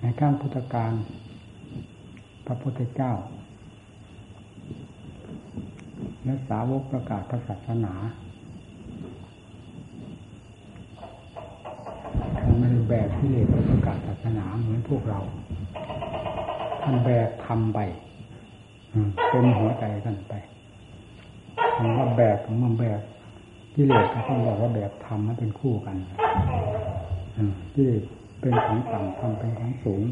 ในข้างพุทธการพระพุทธเจ้า และสาวกประกาศศาสนาท่านไม่แบกที่เลสประกาศศาสนาเหมือนพวกเราท่านแบกทำไปเป็นหัวใจกันไปคำว่าแบกของมันแบกที่เลสก็ต้องบอกว่าแบกทำมันเป็นคู่กันที่เเป็นของต่ำทำเป็นของสูง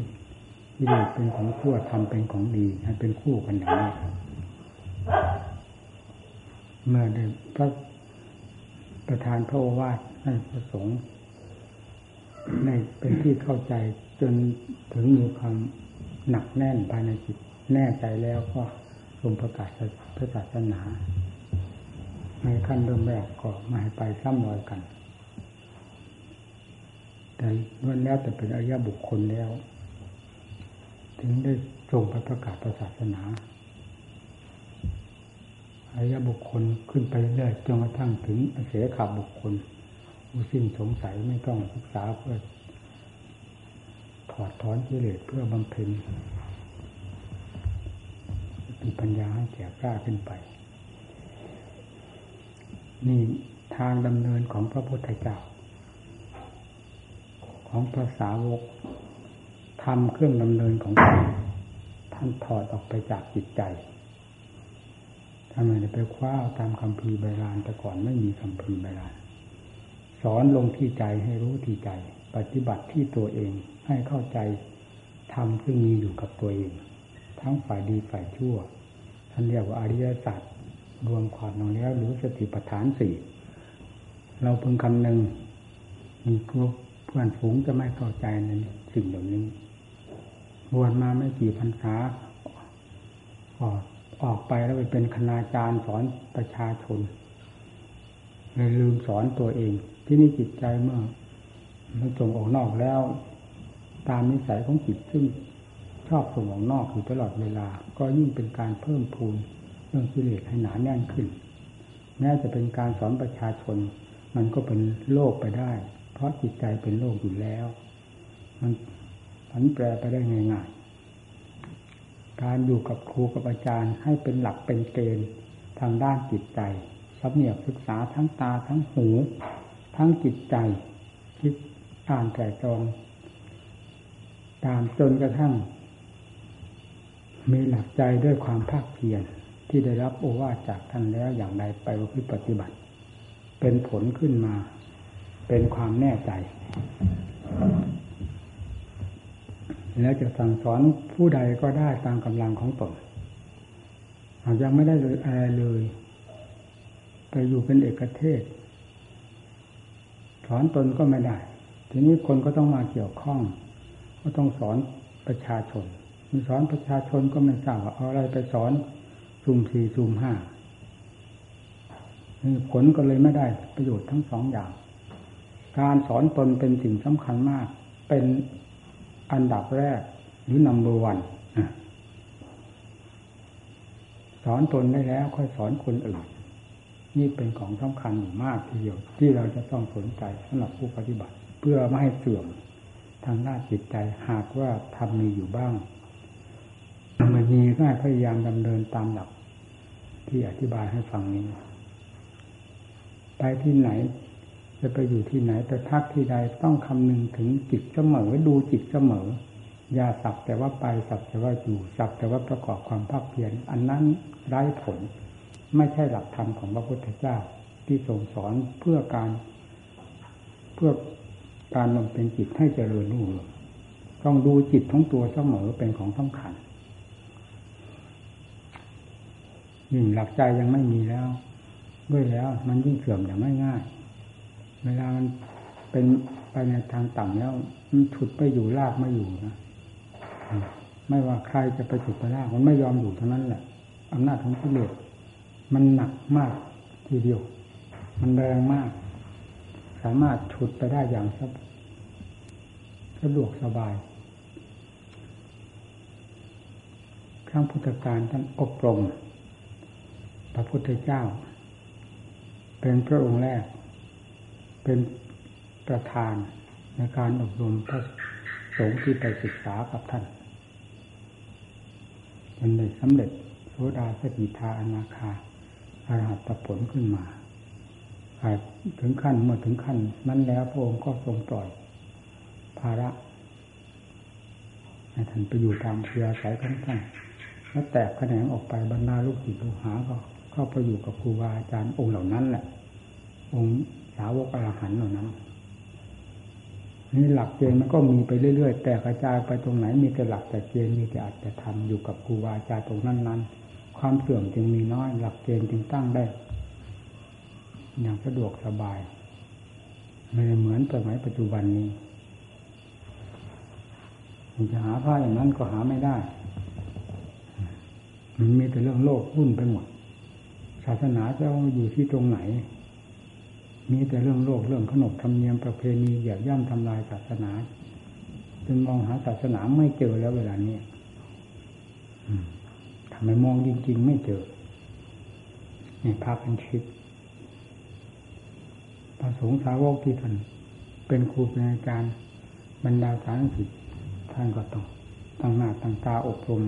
ที่เลสเป็นของชั่วทำเป็นของดีให้เป็นคู่กันอย่างนี้เมื่อได้พระประธานพระโอวาทให้พระสงฆ์ในเป็นที่เข้าใจจนถึงมีความหนักแน่นภายในจิตแน่ใจแล้วก็ทรงประกาศพระศาสนา ในขั้นเริ่มแรกก็มาให้ไปซ้ำรอยกัน แต่ล้วนแล้วแต่เป็นอริยบุคคลแล้ว ถึงได้ทรงไปประกาศศาสนาอริยบุคคลขึ้นไปเรื่อยจนกระทั่งถึงเสขาบุคคลผู้สิ้นสงสัยไม่ต้องศึกษาเพื่อถอดถอนกิเลสเพื่อบำเพ็ญมีปัญญาให้แก่กล้าขึ้นไป นี่ทางดำเนินของพระพุทธเจ้า ของภาษาวกทำเครื่องดำเนินของท่านท่านถอดออกไปจากจิตใจทำไมไปคว้าตามคำพีใบลานแต่ก่อนไม่มีคำพีใบลาน สอนลงที่ใจให้รู้ที่ใจ ปฏิบัติที่ตัวเองให้เข้าใจทำซึ่งมีอยู่กับตัวเอง ทั้งฝ่ายดีฝ่ายชั่ว ท่านเรียกว่าอริยสัจรวมความลงแล้วหรือสติปัฏฐานสี่เราพึงคำหนึ่งมีกลุ่ม เพื่อนฝูงจะไม่เข้าใจในสิ่งเหล่านี้บวชมาไม่กี่พรรษาออกออกไปแล้วไปเป็นคณาจารย์สอนประชาชนเลยลืมสอนตัวเอง ที่นี่จิตใจเมื่อมันส่งออกนอกแล้ว ตามนิสัยของจิตซึ่งชอบส่งออกนอกอยู่ตลอดเวลา ก็ยิ่งเป็นการเพิ่มพูนเรื่องกิเลสให้หนาแน่นขึ้น แม้จะเป็นการสอนประชาชน มันก็เป็นโลกไปได้ เพราะจิตใจเป็นโลกอยู่แล้ว มันผันแปรไปได้ง่ายๆการอยู่กับครูกับอาจารย์ให้เป็นหลักเป็นเกณฑ์ทางด้านจิตใจสับเนียกศึกษาทั้งตาทั้งหู ทั้งจิตใจ คิดอ่านแต่จอง ตามจนกระทั่ง มีหลักใจด้วยความภาคเพียรที่ได้รับโอวาจากท่านแล้วอย่างใดไปว่าพิปฏิบัติ เป็นผลขึ้นมา เป็นความแน่ใจ แล้วจะสั่งสอนผู้ใดก็ได้ตามกำลังของตนหากยังไม่ได้เลยอะไรเลย ไปอยู่เป็นเอกเทศสอนตนก็ไม่ได้ ทีนี้คนก็ต้องมาเกี่ยวข้อง ก็ต้องสอนประชาชนมีสอนประชาชนก็ไม่ทราบว่าเอาอะไรไปสอนซูมสี่ซูมห้าผลก็เลยไม่ได้ประโยชน์ทั้งสองอย่าง การสอนตนเป็นสิ่งสำคัญมาก เป็นอันดับแรกหรือนัมเบอร์วันสอนตนได้แล้วค่อยสอนคนอื่นนี่เป็นของสำคัญอยู่มากทีเดียวที่เราจะต้องสนใจสำหรับผู้ปฏิบัติ เพื่อไม่ให้เสื่อมทางด้านจิตใจหากว่าทำมีอยู่บ้างมันมีก็พยายามดำเนินตามหลักที่อธิบายให้ฟังนี้ ไปที่ไหน จะไปอยู่ที่ไหนไปพักที่ใดต้องคำนึงถึงจิตเสมอดูจิตเสมอ อย่าสักแต่ว่าไปสักแต่ว่าอยู่สักแต่ว่าประกอบความภาคเพียรอันนั้นไร้ผล ไม่ใช่หลักธรรมของพระพุทธเจ้าที่ทรงสอนเพื่อการเพื่อการนำเป็นจิตให้เจริญรุ่งเรืองต้องดูจิตทั้งตัวเสมอเป็นของสำคัญยิ่งหลักใจยังไม่มีแล้ว ด้วยแล้วมันยิ่งเสื่อมอย่างไม่ง่าย เวลามันเป็นไปในทางต่ำแล้วมันฉุดไปอยู่ลากไม่อยู่นะไม่ว่าใครจะไปฉุดไปลากมันไม่ยอมอยู่เท่านั้นแหละอำนาจของกิเลสมันหนักมากทีเดียว มันแรงมาก สามารถฉุดไปได้อย่างสะดวกสบายครั้งพุทธการท่านอบรม พระพุทธเจ้า เป็นพระองค์แรก เป็นประธานในการอบรมพระสงฆ์ที่ไปศึกษากับท่านจนได้สำเร็จโสดาสกิทาอนาคาอรหัตผลขึ้นมาถึงขั้นเมื่อถึงขั้น นั้นแล้วพระองค์ก็ทรงปล่อย ภาระให้ท่านไปอยู่ตามเพียสายของท่านแล้วแตกแขนงออกไปบรรดาลูกศิษย์ลูกหาก็เข้าไปอยู่กับครูบาอาจารย์องค์เหล่านั้นแหละ องค์ สาวกอรหันเหล่านั้นนี่หลักเกณฑ์มันก็มีไปเรื่อยๆ แต่กระจายไปตรงไหนมีแต่หลักแต่เกณฑ์มีแต่อาจจะทำอยู่กับครูบาอาจารย์ตรงนั้นๆ ความเสื่อมจึงมีน้อย หลักเกณฑ์จึงตั้งได้ อย่างสะดวกสบายไม่เหมือนสมัยปัจจุบันนี้จะหาผ้าอย่างนั้นก็หาไม่ได้ มันมีแต่เรื่องโลกวุ่นไปหมดศาสนาจะอยู่ที่ตรงไหน มีแต่เรื่องโลกเรื่องขนบธรรมเนียมประเพณีอย่าย่ำทำลายศาสนาจนมองหาศาสนาไม่เจอแล้วเวลานี้ทำไมมองจริง ๆ ไม่เจอนี่พากันคิดพระสงฆ์สาวกที่ท่านเป็นครูเป็นอาจารย์บรรดาสารสิทธิ์ท่านก็ต้องตั้งหน้าตั้งตาอบรม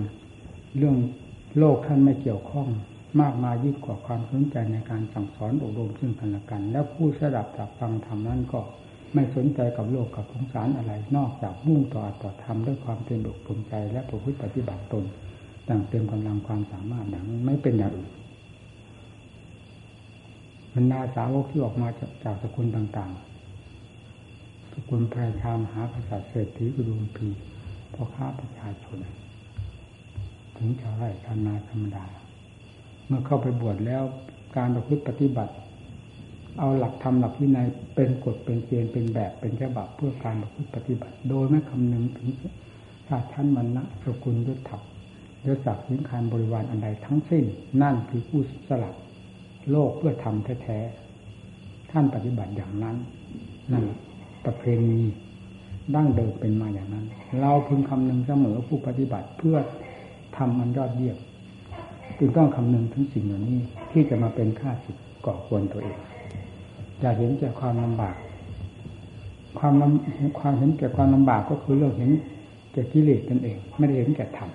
เรื่องโลกท่านไม่เกี่ยวข้อง มากมายยิ่งกว่าความสนใจในการสั่งสอนอบรมซึ่งกันและกัน แล้วผู้สดับจากฟังธรรมนั้นก็ไม่สนใจกับโลกกับสงสารอะไร นอกจากมุ่งต่อต่อธรรมด้วยความเต็มอกเต็มใจ และประพฤติปฏิบัติตนต่างเต็มกำลังความสามารถอย่างไม่เป็นอย่างอื่นบรรดาสาวกที่ออกมาจากจากสกุลต่างๆ สกุลพระชามหาภาษาเศรษฐีกุดุมพีพ่อค้าประชาชน ถึงชาวไร่ชาวนาธรรมดา มื่อเข้าไปบวชแล้วการประพฤติปฏิบัติ เอาหลักธรรมหลักวินัยเป็นกฎเป็นเกณฑ์เป็นแบบเป็นฉบับเพื่อการประพฤติปฏิบัติ โดยไม่คำนึงถึงชาติชั้นมันนะสกุลยศถักยศศักดิ์สินคารบริวารอันใดทั้งสิ้น นั่นคือผู้สลับโลกเพื่อทำแท้ๆท่านปฏิบัติอย่างนั้นนั่นประเพณีดั้งเดิมเป็นมาอย่างนั้น เราพึงคำนึงเสมอผู้ปฏิบัติเพื่อทำมันยอดเยี่ยม จึงต้องคำนึงถึงสิ่งเหล่านี้ที่จะมาเป็นค่าสิทธิ์ก่อควรตัวเอง อย่าเห็นแก่ความลำบาก ความลำความเห็นแก่ความลำบากก็คือเรื่องเห็นแก่กิเลสนั่นเอง ไม่ได้เห็นแก่ธรรม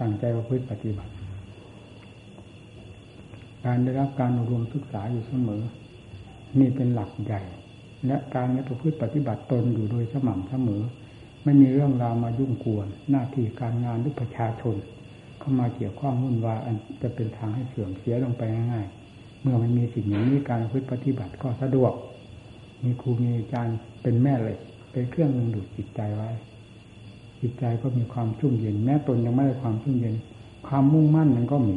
ตั้งใจว่าพึ่ปฏิบัติ การได้รับการอบรมศึกษาอยู่เสมอ นี่เป็นหลักใหญ่ และการได้ประพฤติปฏิบัติตนอยู่โดยสม่ำเสมอ ไม่มีเรื่องราวมายุ่งกวนหน้าที่การงานหรือประชาชน เข้ามาเกี่ยวข้องวุ่นวายอันจะเป็นทางให้เสื่อมเสียลงไปง่ายๆ เมื่อมันมีสิ่งอย่างนี้การพึ่ปฏิบัติก็สะดวก มีครูมีอาจารย์เป็นแม่เลยเป็นเครื่องดึงดูดจิตใจไว้ จิตใจก็มีความชุ่มเย็น แม้ตนยังไม่ได้ความชุ่มเย็น ความมุ่งมั่นมันก็มี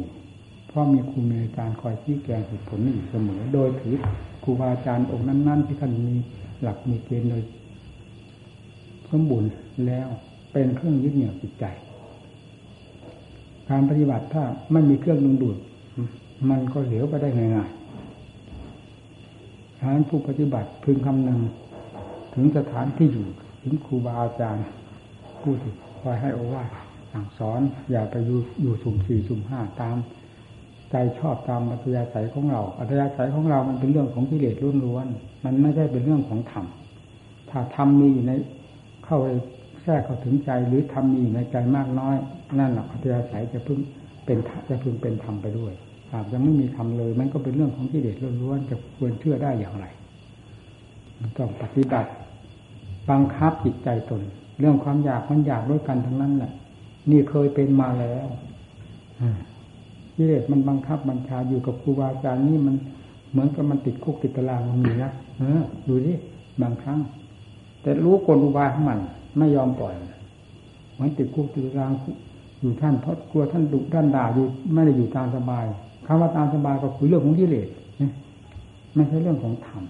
เพราะมีครูมีอาจารย์คอยชี้แจงเหตุผลอยู่เสมอ โดยถือครูบาอาจารย์องค์นั้น ๆ ที่ท่านมีหลักมีเกณฑ์โดยสมบูรณ์แล้วเป็นเครื่องยึดเหนี่ยวจิตใจ การปฏิบัติถ้าไม่มีเครื่องดึงดูด มันก็เหลวไปได้ง่ายๆฉะนั้นผู้ปฏิบัติพึงคำนึงถึงสถานที่อยู่ถึงครูบาอาจารย์ผู้ที่คอยให้โอวาทสั่งสอน อย่าไปอยู่อยู่สุ่มสี่สุ่มห้าตาม ใจชอบตามอัธยาศัยของเรา อัธยาศัยของเรามันเป็นเรื่องของกิเลสล้วนๆมันไม่ใช่เป็นเรื่องของธรรมถ้าธรรมมีอยู่ในเข้าไป ทรกเข้าถึงใจหรือทำมีในใจมากน้อย นั่นแหละอัธยาศัยจะพึ่งเป็นจะพึงเป็นธรรมไปด้วยหากยังไม่มีธรรมเลย มันก็เป็นเรื่องของกิเลสล้วนๆจะควรเชื่อได้อย่างไรต้องปฏิบัติบังคับจิตใจตน เรื่องความอยากมันอยากด้วยกันทั้งนั้นแหละนี่เคยเป็นมาแล้วกิเลสมันบังคับบัญชาอยู่กับครูบาอาจารย์นี่มันเหมือนกับมันติดคุกติดตารางมันมีนะเออดูดิบางครั้ง แต่รู้กลอุบายของมัน ไม่ยอมปล่อยมือนติดคุกติดรางอยู่ท่านเพราะกลัวท่านดุท่านด่าอยู่ไม่ได้อยู่ตามสบายคำว่าตามสบายก็คือเรื่องของกิเลสไม่ใช่เรื่องของธรรม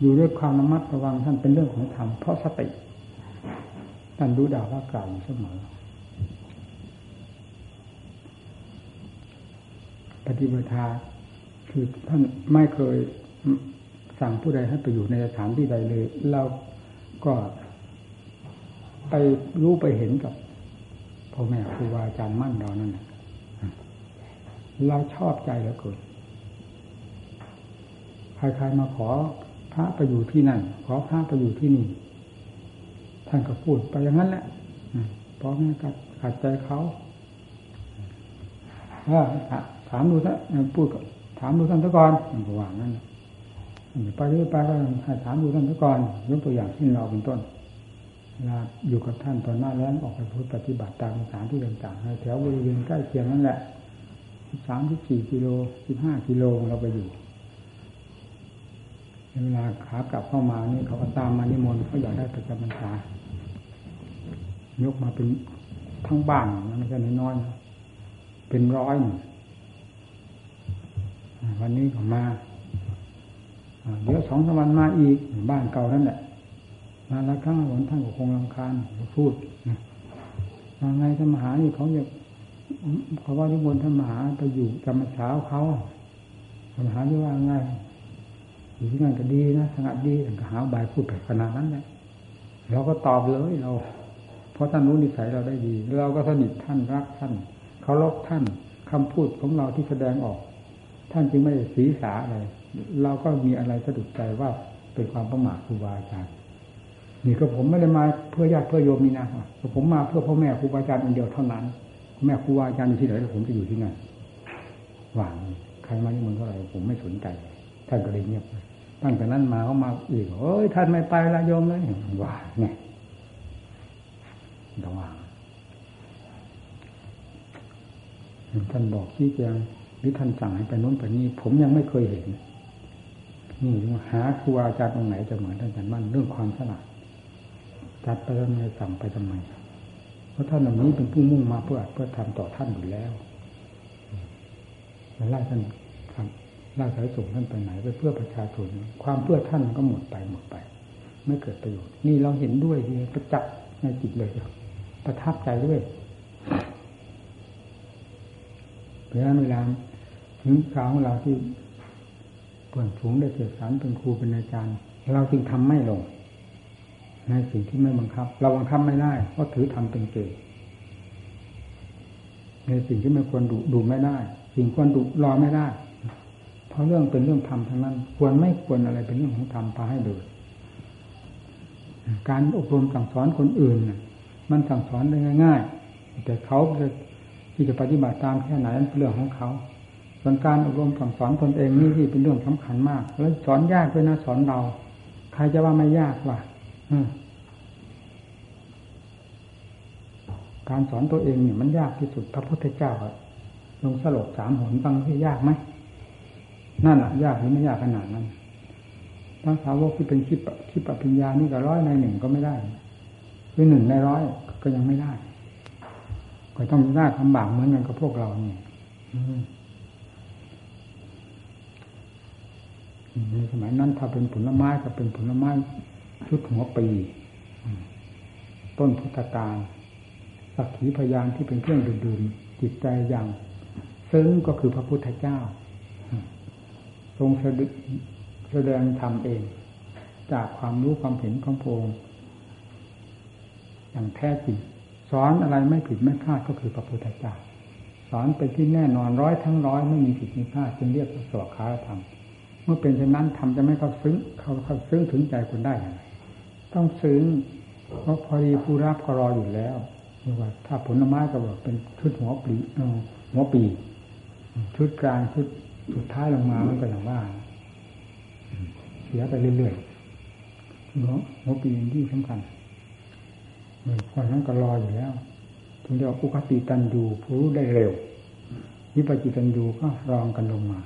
อยู่ด้วยความระมัดระวังท่านเป็นเรื่องของธรรมเพราะสติท่านรู้ด่าว่ากล่าวอยู่เสมอปฏิบัติคือท่านไม่เคยสั่งผู้ใดให้ไปอยู่ในสถานที่ใดเลย เรา ก็ไปรู้ไปเห็นกับพ่อแม่ครูบาอาจารย์มั่นเรานั่นเราชอบใจแล้วเกิดใครๆมาขอพระไปอยู่ที่นั่น ขอพระไปอยู่ที่นี่ ท่านก็พูดไปอย่างนั้นแหละพราะงั้นกัดขัดใจเขาถามดูท่านพูดถามดูท่านซะก่อนมันก็ว่างั้น ไปเรื่อยไปก็ให้ถามดูท่านซะก่อนยกตัวอย่างที่เราเป็นต้นเวลาอยู่กับท่านตอนหน้าแล้งออกไปพูดปฏิบัติตามสถานที่ต่างๆแถวบริเวณใกล้เคียงนั่นแหละสามสิบสี่กิโลสิบห้ากิโลเราไปอยู่เวลาขากลับเข้ามานี่เขาก็ตามมานิมนต์เขาอยากได้ประจำพรรษายกมาเป็นทั้งบ้านนะไม่ใช่น้อยๆนะเป็นร้อยวันนี้ก็มา เดี๋ยวสองสวันมาอีกบ้านเก่านั่นแหละมาละครั้งหนท่านก็คงรำคาญพูดมาไงธรรมหานี่เขาอยากเขาว่าที่บนธรรมหาไปอยู่จำมาเช้าเขาธรรมหาที่ว่าไงอยู่ที่นั่นก็ดีนะสงัดดีก็หาบายพูดไปขนาดนั้นแหละเราก็ตอบเลยเรา เพราะท่านรู้นิสัยเราได้ดี เราก็สนิทท่านรักท่านเคารพท่านคำพูดของเราที่แสดงออก ท่านจึงไม่สีสาอะไร เราก็มีอะไรสะดุดใจว่าเป็นความประมาทครูบาอาจารย์นี่ก็ผมไม่ได้มาเพื่อญาติเพื่อโยมนี่นะผมมาเพื่อพ่อแม่ครูบาอาจารย์องเดียวเท่านั้นแม่ครูบาอาจารย์อยู่ที่ไหนผมจะอยู่ที่นั่นหวังใครมาที่เมืองเท่าไหร่ผมไม่สนใจท่านก็เลยเงียบตั้งแต่นั้นมาเขามาอีกเอ้ยท่านไม่ไปละโยมเลยว่าไงระวังท่านบอกที่แจงหรือท่านสั่งให้ไปโน้นไปนี่ผมยังไม่เคยเห็น นี่หาครูอาจารย์ตรงไหนจะเหมือนท่านอาจารย์มั่นเรื่องความฉลาดจัดไปทำไมสั่งไปทำไมเพราะท่านเหล่านี้เป็นผู้มุ่งมาเพื่อเพื่อทำต่อท่านอยู่แล้วไล่ท่านครับไล่สายส่งท่านไปไหนไปเพื่อประชาชนความเพื่อท่านก็หมดไปหมดไป ไม่เกิดประโยชน์ นี่เราเห็นด้วยดีประจักษ์ในจิตเลยประทับใจด้วยเพราะนั้นเวลาถึงคราวของเราที่ เปิดฝูงได้เกิดสารเป็นครูเป็นอาจารย์ เราจึงทำไม่ลง ในสิ่งที่ไม่บังคับ เราบังคับไม่ได้เพราะถือทำเป็นเกณฑ์ในสิ่งที่ไม่ควรดูดูไม่ได้ สิ่งควรดูรอไม่ได้ เพราะเรื่องเป็นเรื่องธรรมทั้งนั้น ควรไม่ควรอะไรเป็นเรื่องของธรรมพาให้เดินการอบรมสั่งสอนคนอื่นมันสั่งสอนได้ง่าย ๆ แต่เขาจะที่จะปฏิบัติตามแค่ไหนนั้นเป็นเรื่องของเขา ส่วนการอบรมสั่งสอนตนเองนี่ที่เป็นเรื่องสำคัญมาก แล้วสอนยากด้วยนะสอนเรา ใครจะว่าไม่ยากวะการสอนตัวเองเนี่ยมันยากที่สุดพระพุทธเจ้าลงสลบสามหนฟังที่ยากไหมนั่นแหละยากหรือไม่ยากขนาดนั้นทั้งสาวกที่เป็นคิปคิปปัญญานี่ก็ร้อยในหนึ่งก็ไม่ได้คือหนึ่งในร้อยก็ยังไม่ได้ก็ต้องหน้าทำบากเหมือนกันกับพวกเราเนี่ย ในสมัยนั้นถ้าเป็นผลไม้ก็เป็นผลไม้ชุดหัวปีต้นพุทธกาลสักขีพยานที่เป็นเครื่องดื่มจิตใจอย่างซึ่งก็คือพระพุทธเจ้า ทรงแสดงธรรมเอง จากความรู้ความเห็นของพระองค์อย่างแท้จริงสอนอะไรไม่ผิดไม่พลาดก็คือพระพุทธเจ้าสอนเป็นที่แน่นอนร้อยทั้งร้อยไม่มีผิดมีพลาดจึงเรียกว่าสวขาธรรม เมื่อเป็นเช่นนั้นทำจะไม่เข้าซึ้งเขาเข้าซึ้งถึงใจคนได้อย่างไรต้องซึ้งเพราะพอดีผู้รับก็รออยู่แล้วเรียกว่า ถ้าผลไม้ก็บอกเป็นชุดหัวปีหัวปี ชุดกลางชุดสุดท้ายลงมามันก็อย่างว่าเสียไปเรื่อยๆหัวหัวปีที่สำคัญเพราะนั้นก็รออยู่แล้วถึงจะอุคติตันยูผู้รู้ได้เร็ววิปจิตันยูก็รองกันลงมา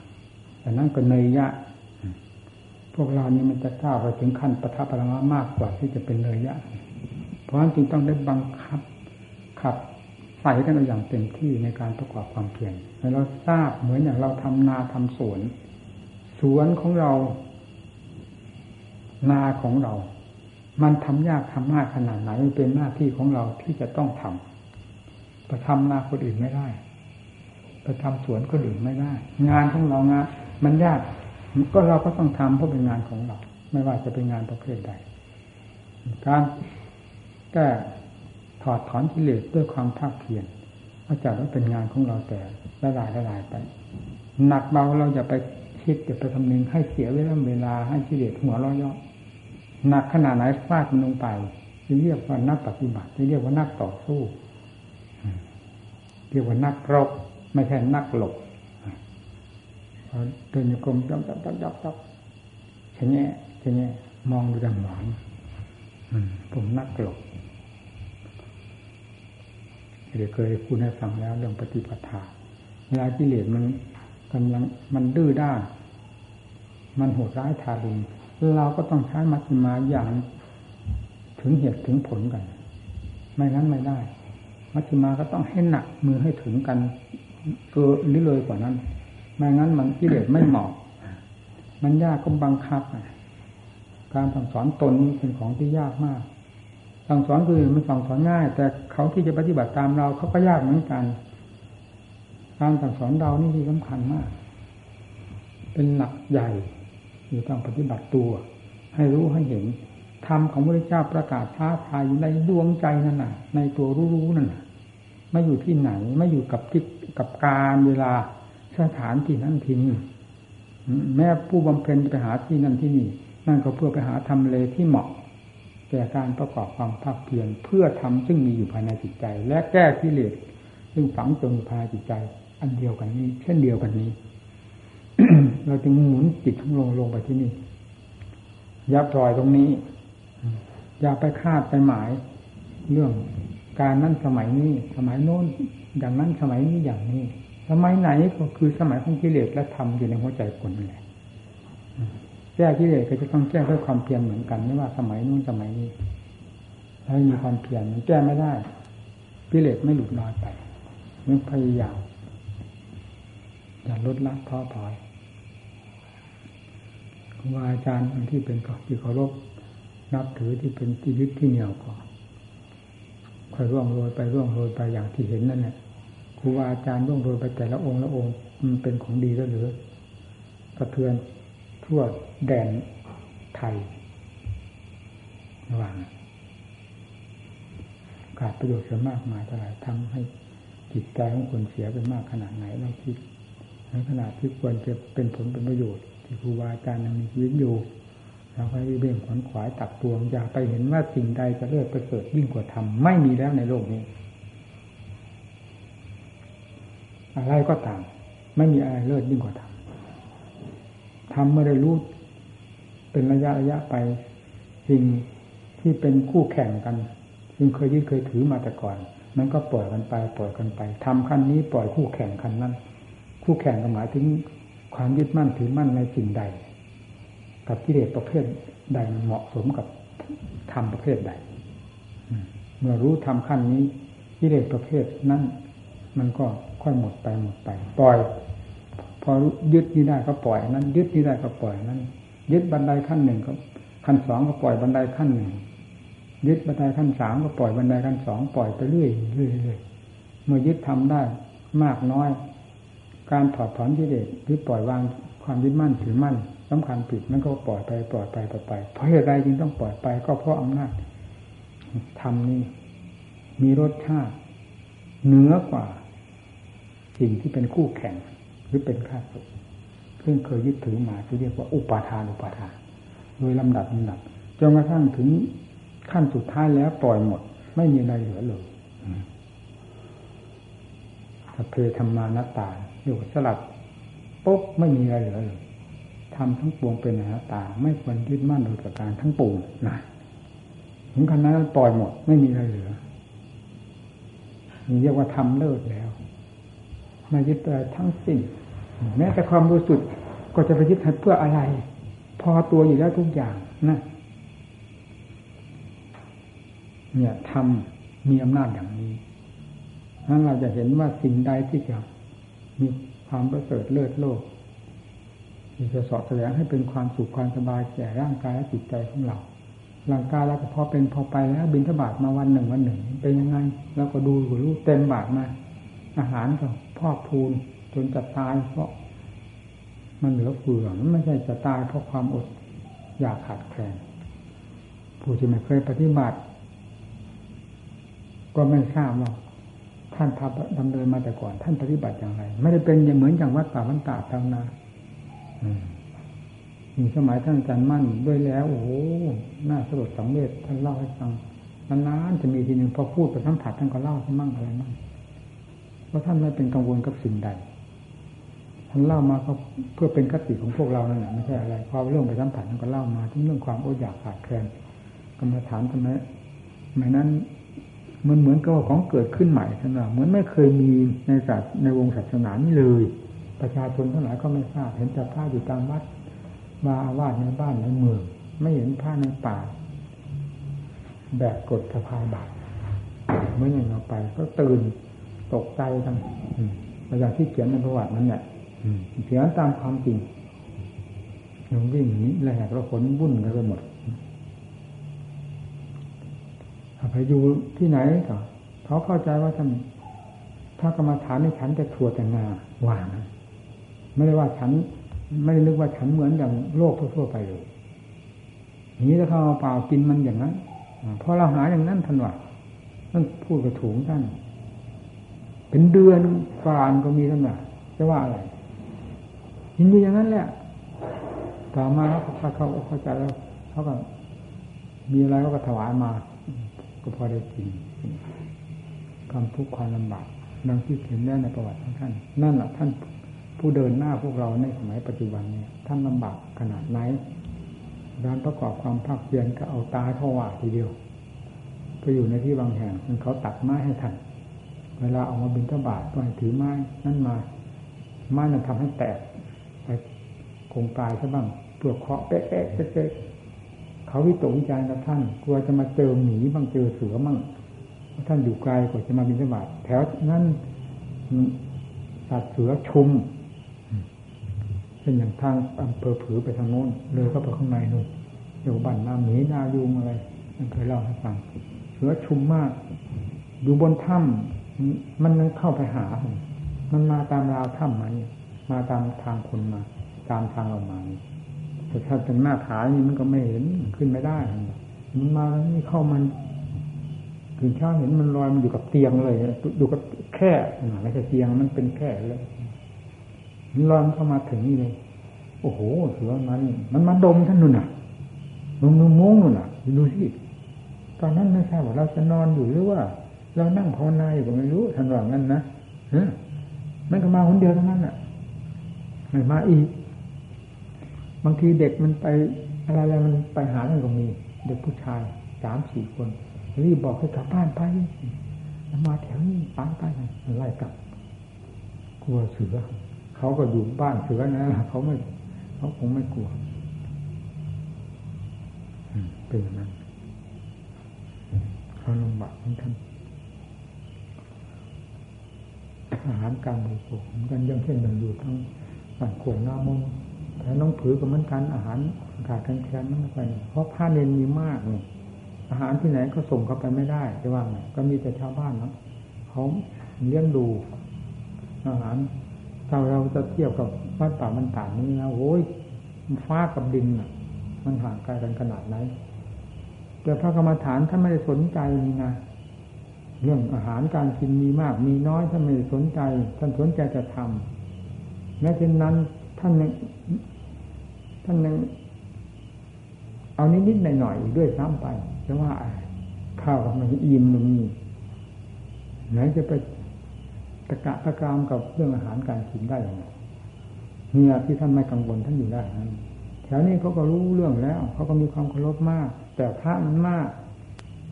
แต่นั้นก็เนยยะ วกเรานี่มันจะก้าวไปถึงขั้นปทัพพลังมากกว่าที่จะเป็นเนยยะ เพราะฉะนั้นจึงต้องได้บังคับขับใส่กันอย่างเต็มที่ในการประกอบความเพียรเราทราบเหมือนอย่างเราทำนาทำสวน สวนของเรา นาของเรา มันทำยากทำมากขนาดไหนเป็นหน้าที่ของเราที่จะต้องทำไปทำนาคนอื่นไม่ได้ไปทำสวนคนอื่นไม่ได้ งานของเรางานมันยาก ก็เราก็ต้องทำเพราะเป็นงานของเรา ไม่ว่าจะเป็นงานประเภทใด การแก้ถอดถอนกิเลสด้วยความภาคเพียรก็จะว่าเป็นงานของเราแต่ละลายละลายไป หนักเบาเราอย่าไปคิดอย่าไปคำนึงให้เสียเวลาเวลาให้กิเลสหัวราะย่อหนักขนาดไหนฟาดมันลงไปจึงเรียกว่านักปฏิบัติจึงเรียกว่านักต่อสู้เรียกว่านักรบไม่ใช่นักหลบ เดินโยกมจับจับจับจับจับเช่นนี้เช่นนี้มองดูดังหวานผมนักหลบเดี๋ยวเคยพูดให้ฟังแล้วเรื่องปฏิปทาเวลากิเลสมันกำลังมันดื้อด้าน มันโหดร้ายทารุณเราก็ต้องใช้มัชฌิมาอย่างถึงเหตุถึงผลกัน ไม่งั้นไม่ได้ มัชฌิมาก็ต้องให้หนักมือให้ถึงกันเกินหรือเลยกว่านั้น ไม่งั้นมันกิเลสไม่เหมาะ มันยากก็บังคับ การสั่งสอนตนเป็นของที่ยากมาก สั่งสอนคือมันสั่งสอนง่าย แต่เขาที่จะปฏิบัติตามเราเขาก็ยากเหมือนกัน การสั่งสอนเรานี่ที่สำคัญมาก เป็นหลักใหญ่อยู่ต้องปฏิบัติตัว ให้รู้ให้เห็นธรรมของพระเจ้าประกาศท้าทายอยู่ในดวงใจนั่นน่ะ ในตัวรู้ๆนั่นน่ะไม่อยู่ที่ไหน ไม่อยู่กับที่กับการเวลา สถานที่นั่นที่นี่แม้ผู้บำเพ็ญไปหาที่นั่นที่นี่ นั่นก็เพื่อไปหาทำเลที่เหมาะแก่การประกอบความภาคเพียรเพื่อทำซึ่งมีอยู่ภายในจิตใจ และแก้ที่เลสซึ่งฝังจนภายในจิตใจ อันเดียวกันนี้ เช่นเดียวกันนี้ เราจึงหมุนจิตทั้งลงลงไปที่นี่ย่าปล่อยตรงนี้ อย่าไปคาดไปหมาย เรื่องการนั้นสมัยนี้ สมัยโน้นอย่างนั้นสมัยนี้อย่างนี้ สมัยไหนก็คือสมัยของกิเลสและธรรมอยู่ในหัวใจคนนั่นแหละแก้กิเลสก็จะต้องแก้ด้วยความเพียรเหมือนกันไม่ว่าสมัยนู้นสมัยนี้ถ้ามีความเพียรมันแก้ไม่ได้กิเลสไม่หลุดลอยไปมันพยายามอย่าลดละท้อถอยครูบาอาจารย์ที่เป็นที่เคารพนับถือที่เป็นที่ยึดที่เหนี่ยวก็ค่อยร่วงโรยไปร่วงโรยไปอย่างที่เห็นนั่นแหละ ครูบาอาจารย์ร่วงโรยไปแต่ละองค์ละองค์มันเป็นของดีแล้วหรือกระเทือนทั่วแดนไทยระหว่างขาดประโยชน์เสียมากมายเท่าไหร่ทำให้จิตใจของคนเสียไปมากขนาดไหนเราคิดในขณะที่ควรจะเป็นผลเป็นประโยชน์ ที่ครูบาอาจารย์ยังมีชีวิตอยู่เราก็เบ่งขวนขวายตักตวงอย่าไปเห็นว่าสิ่งใดจะเลิศประเสริฐยิ่งกว่าธรรมไม่มีแล้วในโลกนี้ อะไรก็ตาม ไม่มีอะไรเลิศยิ่งกว่าธรรมธรรมเมื่อได้รู้เป็นระยะระยะไป สิ่งที่เป็นคู่แข่งกันซึ่งเคยยึดเคยถือมาแต่ก่อน มันก็ปล่อยกันไป ปล่อยกันไปทำขั้นนี้ปล่อยคู่แข่งขั้นนั้น คู่แข่งก็หมายถึงความยึดมั่นถือมั่นในสิ่งใด กับกิเลสประเภทใดมันเหมาะสมกับธรรมประเภทใด เมื่อรู้ทำขั้นนี้กิเลสประเภทนั้น มันก็ ค่อยหมดไปหมดไป ปล่อย พอยึดนี้ได้ก็ปล่อยนั้น ยึดนี้ได้ก็ปล่อยนั้น ยึดบันไดขั้นหนึ่งก็ขั้นสองก็ปล่อยบันไดขั้นหนึ่งยึดบันไดขั้นสามก็ปล่อยบันไดขั้นสองปล่อยไปเรื่อยเรื่อยเมื่อยึดทำได้มากน้อย การถอดถอนกิเลสหรือปล่อยวางความยึดมั่นถือมั่นสำคัญผิดมันก็ปล่อยไปปล่อยไปปล่อยไป เพราะเหตุใดจึงต้องปล่อยไปก็เพราะอำนาจทำนี้มีรสชาติเหนือกว่า สิ่งที่เป็นคู่แข่งหรือเป็นข้าศึกซึ่งเคยยึดถือมาที่เรียกว่าอุปาทานอุปาทาน โดยลำดับลำดับจนกระทั่งถึงขั้นสุดท้ายแล้วปล่อยหมด ไม่มีอะไรเหลือเลยสเพธรรมานตาอยู่สลับปุ๊บไม่มีอะไรเหลือเลยทำทั้งปวงเป็นอนัตตา ไม่ควรยึดมั่นโดยประการทั้งปวงนะถึงขนาดนั้นปล่อยหมด ไม่มีอะไรเหลือนี่เรียกว่าทำเลิศแล้ว ไม่ยึดอะไรทั้งสิ้นแม้แต่ความบริสุทธิ์ก็จะไปยึดเพื่ออะไร พอตัวอยู่แล้วทุกอย่างนะเนี่ยทำมีอำนาจอย่างนี้นั้นเราจะเห็นว่าสิ่งใดที่จะมีความประเสริฐเลิศโลกที่จะสอดแสดงให้เป็นความสุขความสบายแก่ร่างกายและจิตใจของเราร่างกายเราก็พอเป็นพอไปแล้ว บินทบาทมาวันหนึ่งวันหนึ่ง เป็นยังไง แล้วก็ดูหูรู้เต็มบาทมา อาหารก็ พอกพูนจนจะตายเพราะ มันเหลือเฟือมันไม่ใช่จะตายเพราะความอดอยากขาดแคลนผู้ที่ไม่เคยปฏิบัติ ก็ไม่ทราบว่าท่านทำดำเนินมาแต่ก่อน ท่านปฏิบัติอย่างไร ไม่ได้เป็นอย่างเหมือนอย่างวัดป่าวันตาทางนามีสมัยท่านอาจารย์มั่นด้วยแล้ว โอ้โหน่าสลดสังเวชท่านเล่าให้ฟังนานๆจะมีทีหนึ่งพอพูดไปสัมผัสท่านก็เล่าให้มั่งอะไรมั่ง เพราะท่านไม่เป็นกังวลกับสิ่งใดท่านเล่ามาก็เพื่อเป็นคติของพวกเรานั่นแหละไม่ใช่อะไรพอเรื่องไปสัมผัสท่านก็เล่ามาทั้งเรื่องความอดอยากขาดแคลนกรรมฐานทำไมไม่นั้นมันเหมือนกับของเกิดขึ้นใหม่ท่านว่าเหมือนไม่เคยมีในศาสในวงศาสนานี้เลย ประชาชนทั้งหลายก็ไม่ทราบเห็นแต่ผ้าอยู่ตามวัดมาอาวาสในบ้านในเมือง ไม่เห็นผ้าในป่า แบบกดสะพายบาทเมื่ออย่างเราไปก็ตื่น ตกใจกันประยาที่เขียนในประวัตินั้นเนี่ยเขียนตามความจริงยังวิ่งหนีแหลกเราขนวุ่นกันไปหมดไปอยู่ที่ไหนก็เขาเข้าใจว่าท่านถ้ากรรมฐานในฉันจะถั่วแต่งาว่างไม่ได้ว่าฉัน ไม่ได้นึกว่าฉันเหมือนอย่างโลกทั่วไปเลยนี้ถ้าเขาเอาเปล่ากินมันอย่างนั้นพอเราหาอย่างนั้นทันว่าท่านพูดกระถูงท่าน เป็นเดือนฟานก็มีท่านว่จะว่าอะไรยินดีอย่างนั้นแหละต่อมาแล้วเขาเขาเข้าใจแล้วเขาก็มีอะไรเขาก็ถวายมา ก็พอได้กินความทุกข์ความลำบากดังที่เห็นได้ในประวัติของท่าน นั่นแหละท่านผู้เดินหน้าพวกเราในสมัยปัจจุบันเนี่ยท่านลำบากขนาดไหนการประกอบความภาคเพียรก็เอาตาเข้าว่าทีเดียว ไปอยู่ในที่บางแห่งมันเขาตัดไม้ให้ท่าน เวลาออกมาบินทบาทก็ให้ถือไม้นั่นมา ไม้นั้นทำให้แตกไปคงตายซะบ้างเปลือกเคาะเป๊ะเป๊ะเป๊ะเขาวิตกวิจารณ์กับท่าน กลัวจะมาเจอหมีบ้างเจอเสือบ้างท่านอยู่ไกลกว่าจะมาบินทบาทแถวนั้นสัตว์เสือชุมเช่นอย่างทางอำเภอผือไปทางโน้นเลยเข้าไปข้างในนู่นอยู่บ้านนาหมีนายุงอะไรมันเคยเล่าให้ฟังเสือชุมมาก อยู่บนถ้ำ มันเข้าไปหามันมาตามราวถ้ำมันมาตามทางคนมา ตามทางเรามาแต่ถ้าเป็นหน้าผานี่มันก็ไม่เห็นขึ้นไม่ได้ มันมาแล้วนี่เข้ามันถึงเช้าเห็นมันลอยมันอยู่กับเตียงเลยอยู่กับแค่ไม่ใช่เตียงมันเป็นแค่เลยมันลอยเข้ามาถึงนี่เลยโอ้โหเสือมันมันมาดมท่านนู่นน่ะมึงมึงมุ้งนู่นน่ะดูสิตอนนั้นไม่ทราบว่าเราจะนอนอยู่หรือว่า เรานั่งภาวนาอยู่ก็ไม่รู้ท่านว่างั้นนะมันก็มาคนเดียวเท่านั้นน่ะไม่มาอีก บางทีเด็กมันไปอะไรอะไรมันไปหาท่านก็มี เด็กผู้ชายสามสี่คนรีบบอกให้กลับบ้านไปมาแถวนี้ไปไปไล่กลับ กลัวเสือเขาก็อยู่บ้านเสือนะเขาไม่เขาคงไม่กลัวเป็นอย่างนั้นเขาลำบากของท่าน อาหารการบริโภคเหมือนกันยังเช่นหนึ่งอยู่ทั้งบ้านโขงน้ามงแต่น้องผือก็เหมือนกันอาหารขาดกันแคลนนั่นไปเพราะผ้าเนนมีมากนี่อาหารที่ไหนก็ส่งเข้าไปไม่ได้จะว่าไงก็มีแต่ชาวบ้านเนาะเขาเลี้ยงดูอาหารถ้าเราจะเทียบกับวัดป่ามันต่างนี้นะโอ้ยฟ้ากับดินมันห่างไกลกันขนาดไหนแต่พระกรรมฐานท่านไม่ได้สนใจนี่นะ เรื่องอาหารการกินมีมากมีน้อยท่านไม่สนใจ ท่านสนใจจะทำแม้เช่นนั้นท่านยังท่านยังเอานิดๆหน่อยๆด้วยซ้ำไปแต่ว่าข้าวมันอิ่มมันมีไหนจะไปตะกะตะกรามกับเรื่องอาหารการกินได้ยังไงเนี่ยที่ท่านไม่กังวลท่านอยู่ได้นั้นแถวนี้เขาก็รู้เรื่องแล้วเขาก็มีความเคารพมาก แต่พระมันมาก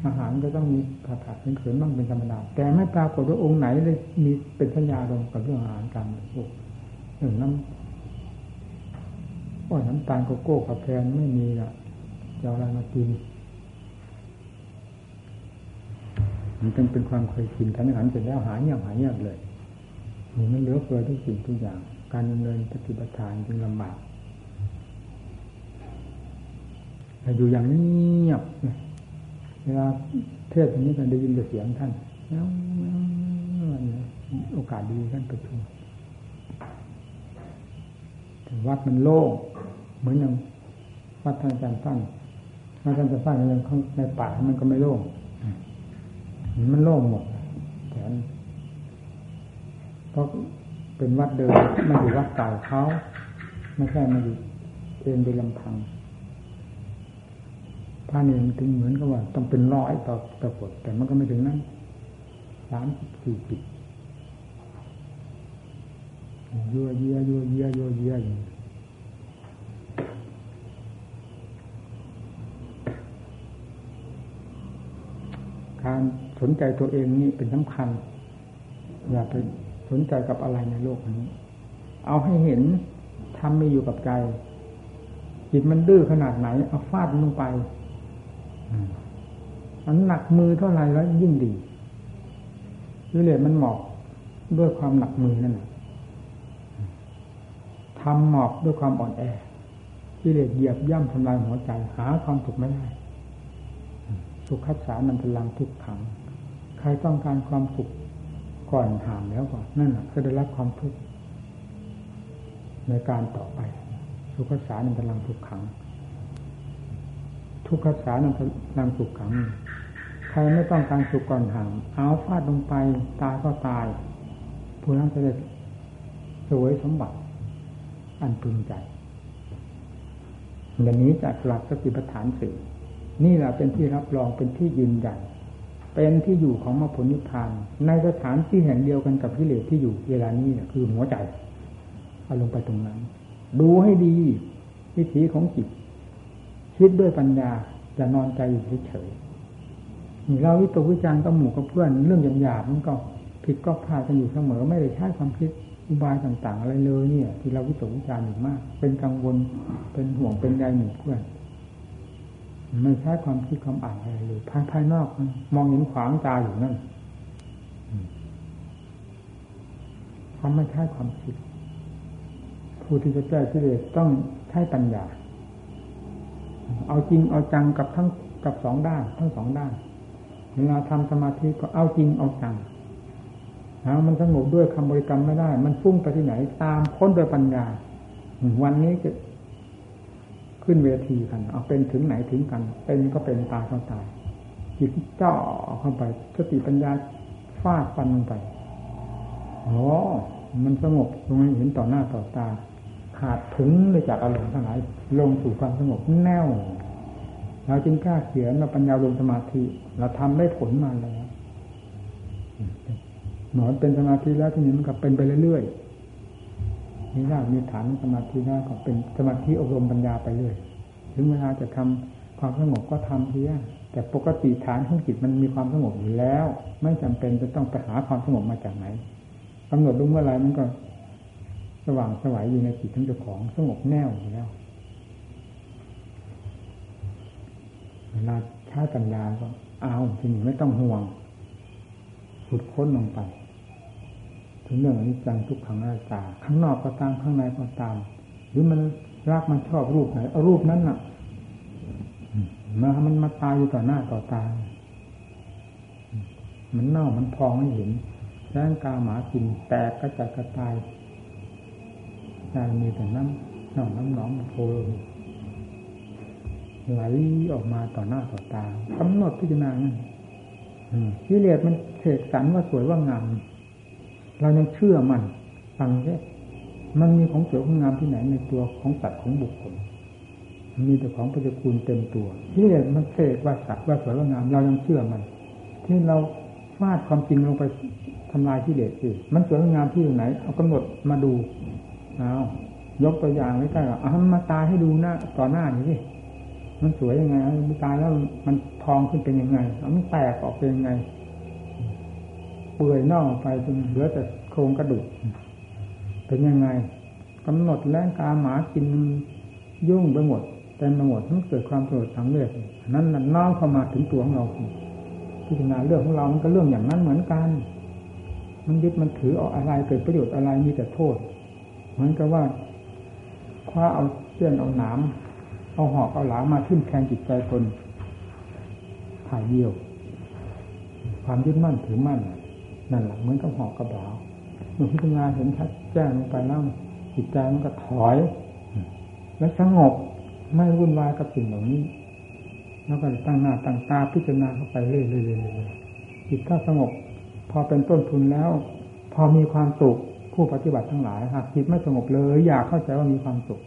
อาหารก็ต้องมีขาดขาดเขินบ้างเป็นธรรมดาแต่ไม่ปรากฏว่าองค์ไหนเลยมีเป็นสัญญาลงกับเรื่องอาหารการบริโภคเรื่งน้ำอ้อยน้ำตาลโกโก้กาแฟไม่มีละจะอะไรมากินมันเป็นเป็นความเคยชินทันหันเสร็จแล้วหายเงียบหายเงียบเลยนี่มันเหลือเฟือทุกสิ่งทุกอย่าง การดำเนินปฏิบัติทานจึงลำบากแต่อยู่อย่างเงียบ วลาเทศนี้กันได้ยินแต่เสียงท่านแล้วโอกาสดีท่านประชุมแต่วัดมันโล่งเหมือนอย่างวัดท่านอาจารย์สั้นวัดท่านอาจารย์สั้นยังในป่ามันก็ไม่โล่งมันโล่งหมดแถนเพราะเป็นวัดเดิมไม่อยู่วัดเก่าเขาไม่ใช่มาอยู่เองโดยลำพัง พระเนรถึงเหมือนกับว่า ต้องเป็นร้อยต่อต่อบทแต่มันก็ไม่ถึงนั้นสามสี่สิบยั่วเยียยั่วเยียยั่วเยียอยู่การสนใจตัวเองนี่เป็นสำคัญ อย่าไปสนใจกับอะไรในโลกนี้ เอาให้เห็นทำมีอยู่กับใจ จิตมันดื้อขนาดไหน เอาฟาดลงไป มันหนักมือเท่าไรแล้วยิ่งดีวิเลศมันหมอบด้วยความหนักมือนั่นแหละทำหมอบด้วยความอ่อนแอวิเลศเหยียบย่ำทำลายหัวใจ หาความสุขไม่ได้ สุขัสสานันพลังทุกขัง ใครต้องการความสุขก่อนหามแล้วก่อนนั่นแหละก็ได้รับความทุกข์ในการต่อไป สุขัสสานันพลังทุกขัง ทุกขสานันพลังทุกขัง ใครไม่ต้องการสุขก่อนหามเอาฟาดลงไปตายก็ตายผู้นั้นจะได้สวยสมบัติ อันพึงใจอย่างนี้จากหลักสติปัฏฐานสี่นี่แหละเป็นที่รับรองเป็นที่ยืนยันเป็นที่อยู่ของมรรคผลนิพพาน ในสถานที่แห่งเดียวกันกับพิเลที่อยู่เวลานี้คือหัวใจเอาลงไปตรงนั้น ดูให้ดีวิถีของจิต คิดด้วยปัญญาจะนอนใจอยู่เฉยๆเราวิตกวิจารณ์กับหมู่กับเพื่อนเรื่องหยาบๆมันก็ผิดก็พลาดกันอยู่เสมอ ไม่ได้ใช้ความคิดอุบายต่าง ๆ อะไรเลยเนี่ย ที่เราวิตกวิจารณ์อยู่มาก เป็นกังวลเป็นห่วงเป็นใยหมู่เพื่อนไม่ใช้ความคิดความอ่านอะไรเลยภายภายนอกมองเห็นขวางตาอยู่นั่นเขาไม่ใช้ความคิดผู้ที่จะแก้กิเลสต้องใช้ปัญญา เอาจริงเอาจังกับทั้งกับสองด้านทั้งสองด้านเวลาทำสมาธิก็เอาจริงเอาจังแล้วมันสงบด้วยคำบริกรรมไม่ได้ มันฟุ้งไปที่ไหน ตามค้นโดยปัญญา วันนี้จะขึ้นเวทีกัน เอาเป็นถึงไหนถึงกัน เป็นก็เป็นตายก็ตายจิตเจ่อเข้าไปสติปัญญาฟาดฟันลงไปอ๋อมันสงบตรงนี้เห็นต่อหน้าต่อตา ขาดถึงเลยจากอารมณ์ทั้งหลายลงสู่ความสงบแน่วเราจึงกล้าเขียนเราปัญญาลงสมาธิเราทำได้ผลมาแล้วหนอนเป็นสมาธิแล้วที่นี้มันก็เป็นไปเรื่อยๆมีรากมีฐานสมาธิได้ก็เป็นสมาธิอบรมปัญญาไปเรื่อยถึงเวลาจะทำความสงบก็ทำเพียแต่ปกติฐานของจิตมันมีความสงบอยู่แล้ว ไม่จำเป็นจะต้องไปหาความสงบมาจากไหนกำหนดรู้เมื่อไรมันก็ สว่างสวัยอยู่ในจิตทั้งเจ้าของสงบแน่วอยู่แล้วเวลาใช้ปัญญาก็เอาทีนี้ไม่ต้องห่วงขุดค้นลงไปถึงเรื่องอนิจจังทุกขังอนัตตาข้างนอกก็ตามข้างในก็ตาม หรือมันรักมันชอบรูปไหนเอารูปนั้นน่ะมามันมาตายอยู่ต่อหน้าต่อตา มันเน่ามันพองไม่เห็นแรงกาหมากินแตกกระจายกระตาย ใจมีแต่น้ำน้ำน้ำหนองโผล่ไหลออกมาต่อหน้าต่อตากำหนดพิจารณานั่นกิเลสมันเสกสรรว่าสวยว่างาม เรายังเชื่อมันฟังแค่มันมีของสวยของงามที่ไหนในตัวของสัตว์ของบุคคล มีแต่ของปฏิกูลเต็มตัวที่มันเสกว่าสัตว์ว่าสวยว่างาม เรายังเชื่อมัน ที่เราฟาดความจริงลงไปทำลายที่เด็ดสิมันสวยงามที่อยู่ไหน เอากำหนดมาดู เอายกตัวอย่างไม่ใช่หรอเอามาตายให้ดูหน้าต่อหน้านี่สิมันสวยยังไงมันตายแล้วมันทองขึ้นเป็นยังไงมันแตกออกเป็นยังไง เปื่อยน่องไปจนเหลือแต่โครงกระดูก เป็นยังไงกำหนดแรงกาหมากินยุ่งไปหมดเต็มไปหมดมันเกิดความโกรธสังเวชนั้นน้อมเข้ามาถึงตัวของเราพิจารณาเรื่องของเรามันก็เรื่องอย่างนั้นเหมือนกัน มันยึดมันถือเอาอะไรเกิดประโยชน์อะไรมีแต่โทษ เหมือนกับว่าคว้าเอาเสื้อเอาหนามเอาหอกเอาหลามาขึ้นแทนจิตใจคนถ่ายเดียว ความยึดมั่นถือมั่นนั่นแหละเหมือนกับหอกกระบาเมื่อพิจารณาเห็นชัดแจ้งลงไปแล้วจิตใจมันก็ถอย และสงบไม่วุ่นวายกับสิ่งเหล่านี้ แล้วก็ตั้งหน้าตั้งตาพิจารณาเข้าไปเรื่อยๆจิตถ้าสงบ พอเป็นต้นทุนแล้ว พอมีความสุข ผู้ปฏิบัติทั้งหลายหากจิตไม่สงบเลย อยากเข้าใจว่ามีความสุข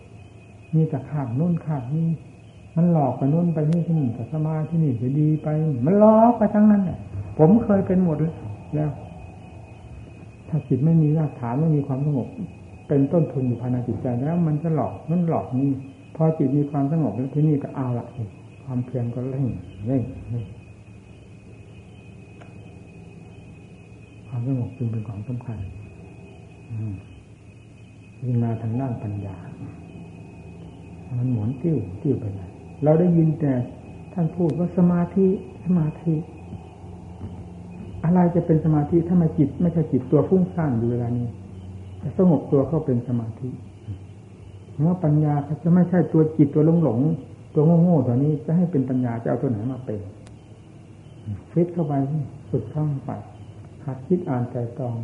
มีแต่ขาดนู่นขาดนี่มันหลอกไปนู่นไปนี่ที่นี่แต่สมาที่นี่จะดีไป มันหลอกไปทั้งนั้นแหละผมเคยเป็นหมดแล้ว ถ้าจิตไม่มีรากฐานไม่มีความสงบเป็นต้นทุนอยู่ภายในจิตใจแล้ว มันจะหลอกมันหลอกนี่พอจิตมีความสงบแล้วที่นี่ก็เอาละความเพียรก็เร่งเร่งความสงบจึงเป็นของสำคัญ ยิ่งมาทางด้านปัญญา มันหมุนติ้วติ้วไปไหนเราได้ยินแต่ท่านพูดว่าสมาธิสมาธิ อะไรจะเป็นสมาธิถ้าไม่จิต ไม่ใช่จิตตัวฟุ้งซ่านอยู่เวลานี้จะสงบตัวเข้าเป็นสมาธิเมื่อปัญญาจะไม่ใช่ตัวจิตตัวหลงหลงตัวโง่ๆตัวนี้จะให้เป็นปัญญาจะเอาตัวไหนมาเป็นฟิตเข้าไปฝึกเข้าไปหัดคิดอ่านใจตอง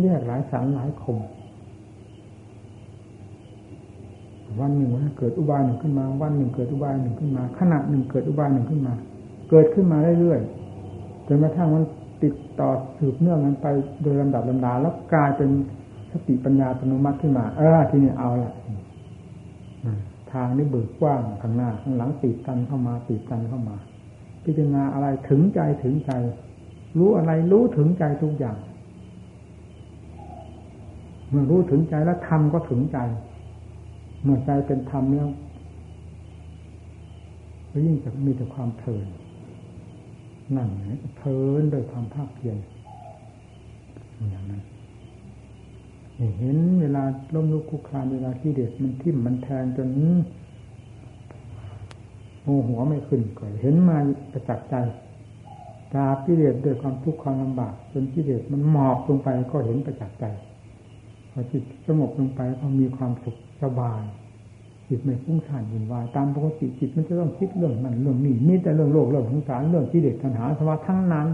แยกหลายสารหลายคม วันหนึ่งเกิดอุบายหนึ่งขึ้นมา วันหนึ่งเกิดอุบายหนึ่งขึ้นมาขณะหนึ่งเกิดอุบายหนึ่งขึ้นมา เกิดขึ้นมาเรื่อยๆจนกระทั่งมันติดต่อสืบเนื่องกันไปโดยลำดับลำดาแล้วกลายเป็นสติปัญญาอัตโนมัติขึ้นมา เออทีนี้เอาละทางนี้เบิกกว้างข้างหน้าข้างหลังติดกันเข้ามาติดกันเข้ามา พิจารณาอะไรถึงใจถึงใจ รู้อะไรรู้ถึงใจทุกอย่าง เมื่อรู้ถึงใจแล้วทำก็ถึงใจ เมื่อใจเป็นธรรมแล้วยิ่งจะมีแต่ความเพลินนั่นเพลินโดยความภาคเพียรอย่างนั้นเห็นเวลาล้มลุกคุกคลานเวลาที่เด็ดมันทิ่มมันแทงจนโมหัวไม่ขึ้นก่อยเห็นมาประจักษ์ใจตาพิเรศด้วยความทุกข์ความลำบากจนพิเรศมันหมอบลงไปก็เห็นประจักษ์ใจ พอจิตสงบลงไปก็มีความสุขสบาย จิตไม่ฟุ้งซ่านวุ่นวายตามปกติจิตมันจะต้องคิดเรื่องนั้นเรื่องนี้มีแต่เรื่องโลกเรื่องสงสารเรื่องที่เด็กปัญหาสวัสดิ์ทั้งนั้น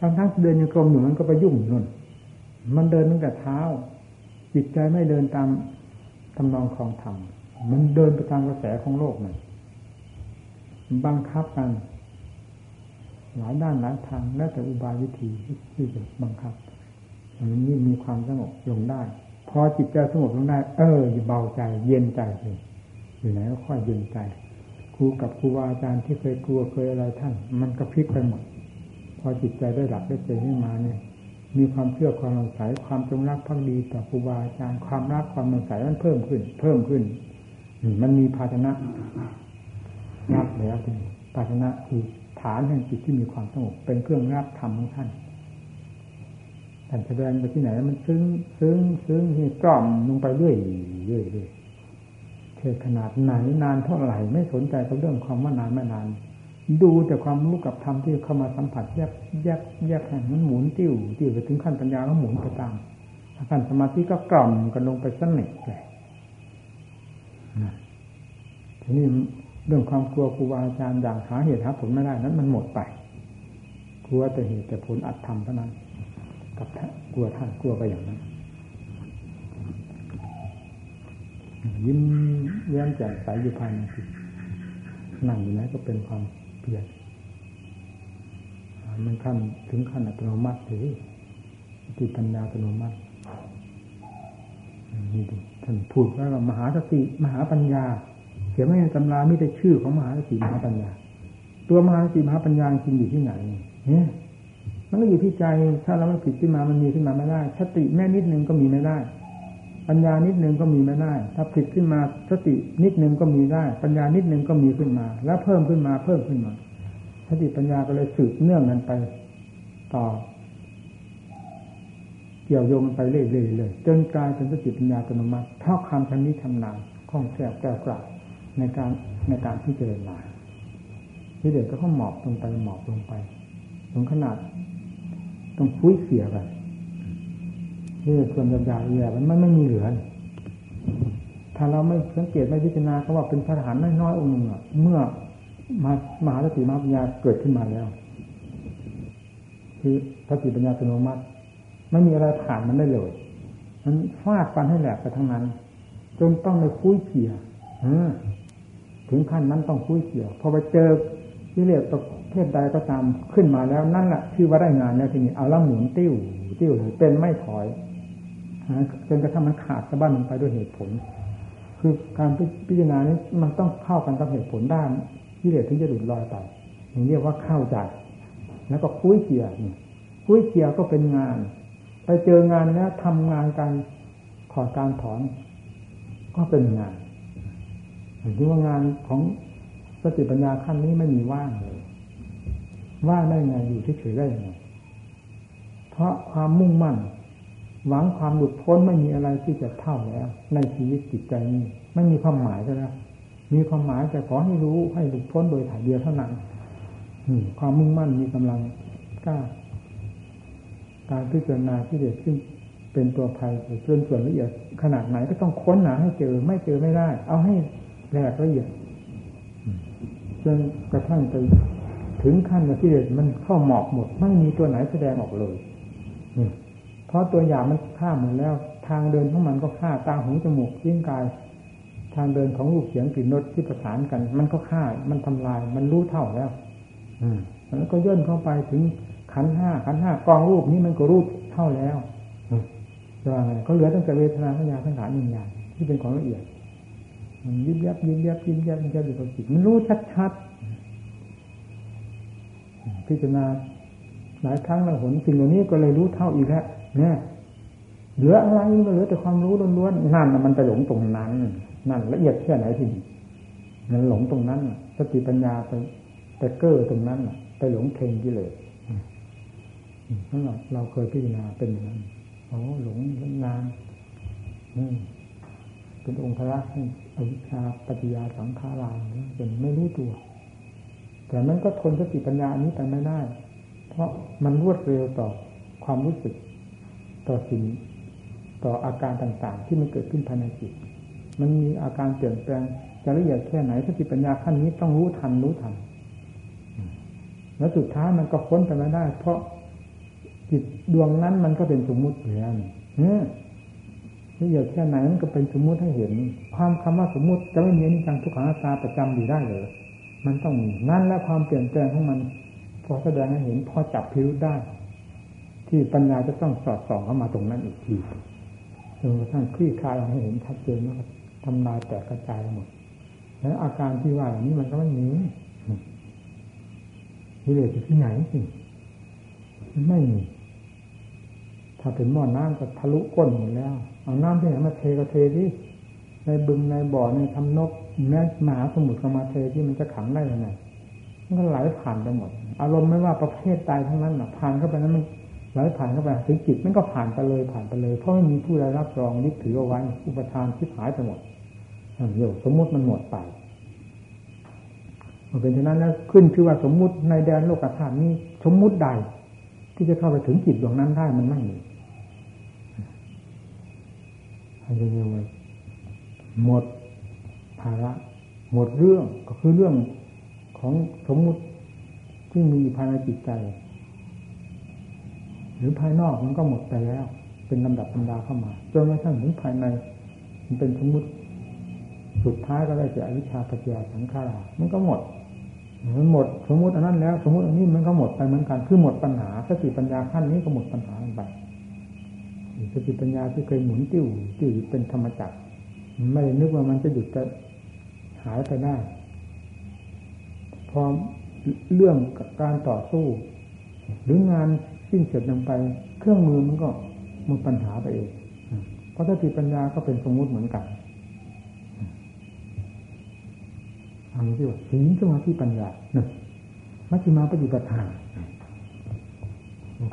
ทั้งทั้งเดินยังกลมอยู่มันก็ไปยุ่งนุ่นมันเดินตั้งแต่เท้า จิตใจไม่เดินตามทำนองของธรรมมันเดินไปตามกระแสของโลกมันบังคับกันหลายด้านหลายทางแล้วแต่อุบายวิธีที่จะบังคับมันนี่มีความสงบลงได้ พอจิตใจสงบลงได้ เอออย่เบาใจเย็นใจเลยอยู่ไหนก็ค่อยเย็นใจครูกับครูบาอาจารย์ที่เคยกลัวเคยอะไรท่าน มันก็พลิกไปหมด พอจิตใจได้หลับได้ใจขึ้นมาเนี่ย มีความเชื่อความสงสัยความจงรักภักดีต่อครูบาอาจารย์ความรักความสงสัยนั้นเพิ่มขึ้น เพิ่มขึ้นมันมีภาชนะรับแล้วทีภาชนะคือฐานแห่งจิตที่มีความสงบเป็นเครื่องรับธรรมของท่าน ท่านแสดงไปที่ไหน มันซึ้งซึ้งซึ้งที่กล่อมลงไปเรื่อยเรื่อยเรื่อยเทศขนาดไหนนานเท่าไหร่ไม่สนใจกับเรื่องความว่านานไม่นาน ดูแต่ความรู้กับธรรมที่เข้ามาสัมผัสแยกแยกแยกแห่งมันหมุนติ้วติ้วไปถึงขั้นปัญญาก็หมุนไปตามขั้นสมาธิก็กล่อมกันลงไปสนิทเลยทีนี้เรื่องความกลัวครูบาอาจารย์อย่างหาเหตุหาผลไม่ได้นั้นมันหมดไปกลัวแต่เหตุแต่ผลอัดทำเท่านั้น กับกลัวท่านกลัวไปอย่างนั้นยิ้มแย้มแจ่มใสอยู่ภายในจิตนั่งอยู่ไหนก็เป็นความเปลี่ยนมันขั้นถึงขั้นอัตโนมัติหรือติปัญญาอัตโนมัตินี่ดูท่านพูดว่ามหาสติมหาปัญญา เขียนไว้ในตำรามีแต่ชื่อของมหาสติมหาปัญญา ตัวมหาสติมหาปัญญาจริงอยู่ที่ไหนเนี่ย มันก็อยู่ที่ใจถ้าเราไม่ผิดขึ้นมามันมีขึ้นมาไม่ได้สติแม่นิดนึงก็มีไม่ได้ ปัญญานิดนึงก็มีไม่ได้ ถ้าผิดขึ้นมาสตินิดนึงก็มีได้ ปัญญานิดนึงก็มีขึ้นมา แล้วเพิ่มขึ้นมาเพิ่มขึ้นมาสติปัญญาก็เลยสืบเนื่องกันไปต่อ เกี่ยวโยงไปเรื่อยๆเลยจนกลายเป็นสติปัญญาอัตโนมัติเท่าคำชนิดทำนานคล่องแคล่วแก้วกล้าในการในการที่เจริญมาที่เด็กก็เขาหมอบลงไปหมอบลงไปถึงขนาด ต้องคุยเสียไปนี่ส่วนยาวๆแย่มันไม่มีเหลือ ถ้าเราไม่สังเกตไม่พิจารณาก็ว่าเป็นพระทหารน้อยๆองค์หนึ่งเมื่อมามหาสติมหาปัญญาเกิดขึ้นมาแล้ว คือสติปัญญาอัตโนมัติไม่มีอะไรผ่านมันได้เลยมันฟาดฟันให้แหลกไปทั้งนั้น จนต้องในคุยเขี่ยถึงขั้นนั้นต้องคุยเขี่ยพอไปเจอที่เรียกประ เภทใดก็ตามขึ้นมาแล้วนั่นแหละชื่อว่าได้งานแล้วทีนี้เอาล่ะหมุนติ้ว ติ้วเป็นไม่ถอยจนกระทั่งมันขาดสะบั้นลงไปด้วยเหตุผล คือการพิจารณานี้มันต้องเข้ากันกับเหตุผลด้านที่เหลือถึงจะหลุดลอยไปอย่างเรียกว่าเข้าใจแล้วก็คุ้ยเกียร์คุ้ยเกียร์ก็เป็นงาน ไปเจองานแล้วทำงานการถอดการถอน ก็เป็นงานเห็นว่างานของสติปัญญาขั้นนี้ไม่มีว่างเลย ว่าได้ไงอยู่เฉยๆได้ยังไงเพราะความมุ่งมั่น หวังความหลุดพ้นไม่มีอะไรที่จะเท่าแล้ว ในชีวิตจิตใจนี้ไม่มีความหมายแล้วมีความหมายแต่ขอให้รู้ให้หลุดพ้นโดยถ่ายเดียวเท่านั้นความมุ่งมั่นมีกำลังกล้าการพิจารณาที่เด็ดซึ่งเป็นตัวภัยส่วนส่วนละเอียดขนาดไหนก็ต้องค้นหาให้เจอ ไม่เจอไม่ได้ เอาให้แหลกละเอียดจนกระทั่งไป ถึงขั้นที่เด็ดมันเข้าหมอกหมด ไม่มีตัวไหนแสดงออกเลยเพราะตัวอย่างมันฆ่าหมดแล้ว ทางเดินของมันก็ฆ่าตาหูจมูกลิ้นกาย ทางเดินของรูปเสียงกลิ่นรสที่ประสานกัน มันก็ฆ่ามันทำลาย มันรู้เท่าแล้ว อืมแล้วก็ย่นเข้าไปถึงขันห้าขันห้ากองรูปนี้มันก็รูปเท่าแล้วจะว่าไงก็เหลือตั้งแต่เวทนาสัญญาสังขารหนึ่งอย่างที่เป็นของละเอียดมันยิบยับยิบยับยิบยับยิบยับอยู่กับจิตมันรู้ชัดๆ พิจารณาหลายครั้งหลายหนสิ่งเหล่านี้ก็เลยรู้เท่าอีกแล้วเนี่ยเหลืออะไรก็เหลือแต่ความรู้ล้วนๆนั่นมันไปหลงตรงนั้น นั่นละเอียดแค่ไหนที่มันหลงตรงนั้นสติปัญญาไปไปเก้อตรงนั้นไปหลงเพ่งกิเลสนั่นเราเคยพิจารณาเป็นอย่างนั้นโอ้หลงนานเป็นองค์พระอวิชชาปัจจยาสังขาราเป็นไม่รู้ตัว แต่มันก็ทนสติปัญญาอันนี้ไปไม่ได้ เพราะมันรวดเร็วต่อความรู้สึก ต่อสิ่งต่ออาการต่างๆ ที่มันเกิดขึ้นภายในจิต มันมีอาการเปลี่ยนแปลงจะละเอียดแค่ไหนสติปัญญาขั้นนี้ต้องรู้ทันรู้ทัน แล้วสุดท้ายมันก็พ้นไปไม่ได้ เพราะจิตดวงนั้นมันก็เป็นสมมุติเหมือนเนี่ยละเอียดแค่ไหนมันก็เป็นสมมุติให้เห็น ความคำว่าสมมุติจะไม่มีนิจังทุกขังตาประจำอยู่ได้เลย มันต้องมีนั่นและความเปลี่ยนแปลงของมัน พอแสดงให้เห็นพอจับพิรุธได้ ที่ปัญญาจะต้องสอดส่องเข้ามาตรงนั้นอีกทีจนกระทั่งคลี่คลายให้เห็นชัดเจนแล้วทำลายแตกกระจายหมดแล้วอาการที่ว่าอย่างนี้มันก็ไม่มีกิเลสอยู่ที่ไหนสิไม่มี ถ้าเป็นหม้อน้ำก็ทะลุก้นหมดแล้ว เอาน้ำที่ไหนมาเทก็เทที่ในบึงในบ่อในทำนก แม้มหาสมุทรกมาเทที่มันจะขังได้ยังไงมันก็ไหลผ่านไปหมด อารมณ์ไม่ว่าประเภทใดทั้งนั้นผ่านเข้าไปนั้นมันไหลผ่านเข้าไปถึงจิตมันก็ผ่านไปเลยผ่านไปเลยเพราะไม่มีผู้ใดรับรองยึดถือเอาไว้อุปทานที่หายไปหมดเดี๋ยวสมมติมันหมดไปมันเป็นฉะนั้นแล้วขึ้นชื่อว่าสมมุติในแดนโลกธาตุนี้สมมุติใด ที่จะเข้าไปถึงจิตดวงนั้นได้มันไม่มีอะไรเงี้ยหมด ภาระหมดเรื่องก็คือเรื่องของสมมุติที่มีภายในจิตใจ หรือภายนอกมันก็หมดไปแล้ว เป็นลำดับลำดาเข้ามาจนกระทั่งถึงภายใน มันเป็นสมมุติ สุดท้ายก็ได้จากอวิชชาปัจจยสังขารามันก็หมดมันหมดสมมติอันนั้นแล้ว สมมติอันนี้มันก็หมดไปเหมือนกันคือหมดปัญหาสติปัญญาขั้นนี้ก็หมดปัญหาไปสติปัญญาที่เคยหมุนติ้วติ้วเป็นธรรมจักรไม่ได้นึกว่ามันจะหยุดจะ หายไปได้พอเรื่องการต่อสู้ หรืองานสิ้นเสร็จลงไป เครื่องมือมันก็หมดปัญหาไปเองเพราะสติปัญญาก็เป็นสมมุติเหมือนกันอันนี้ที่ว่าศีลสมาธิปัญญาหนึ่งมัชฌิมาปฏิปทา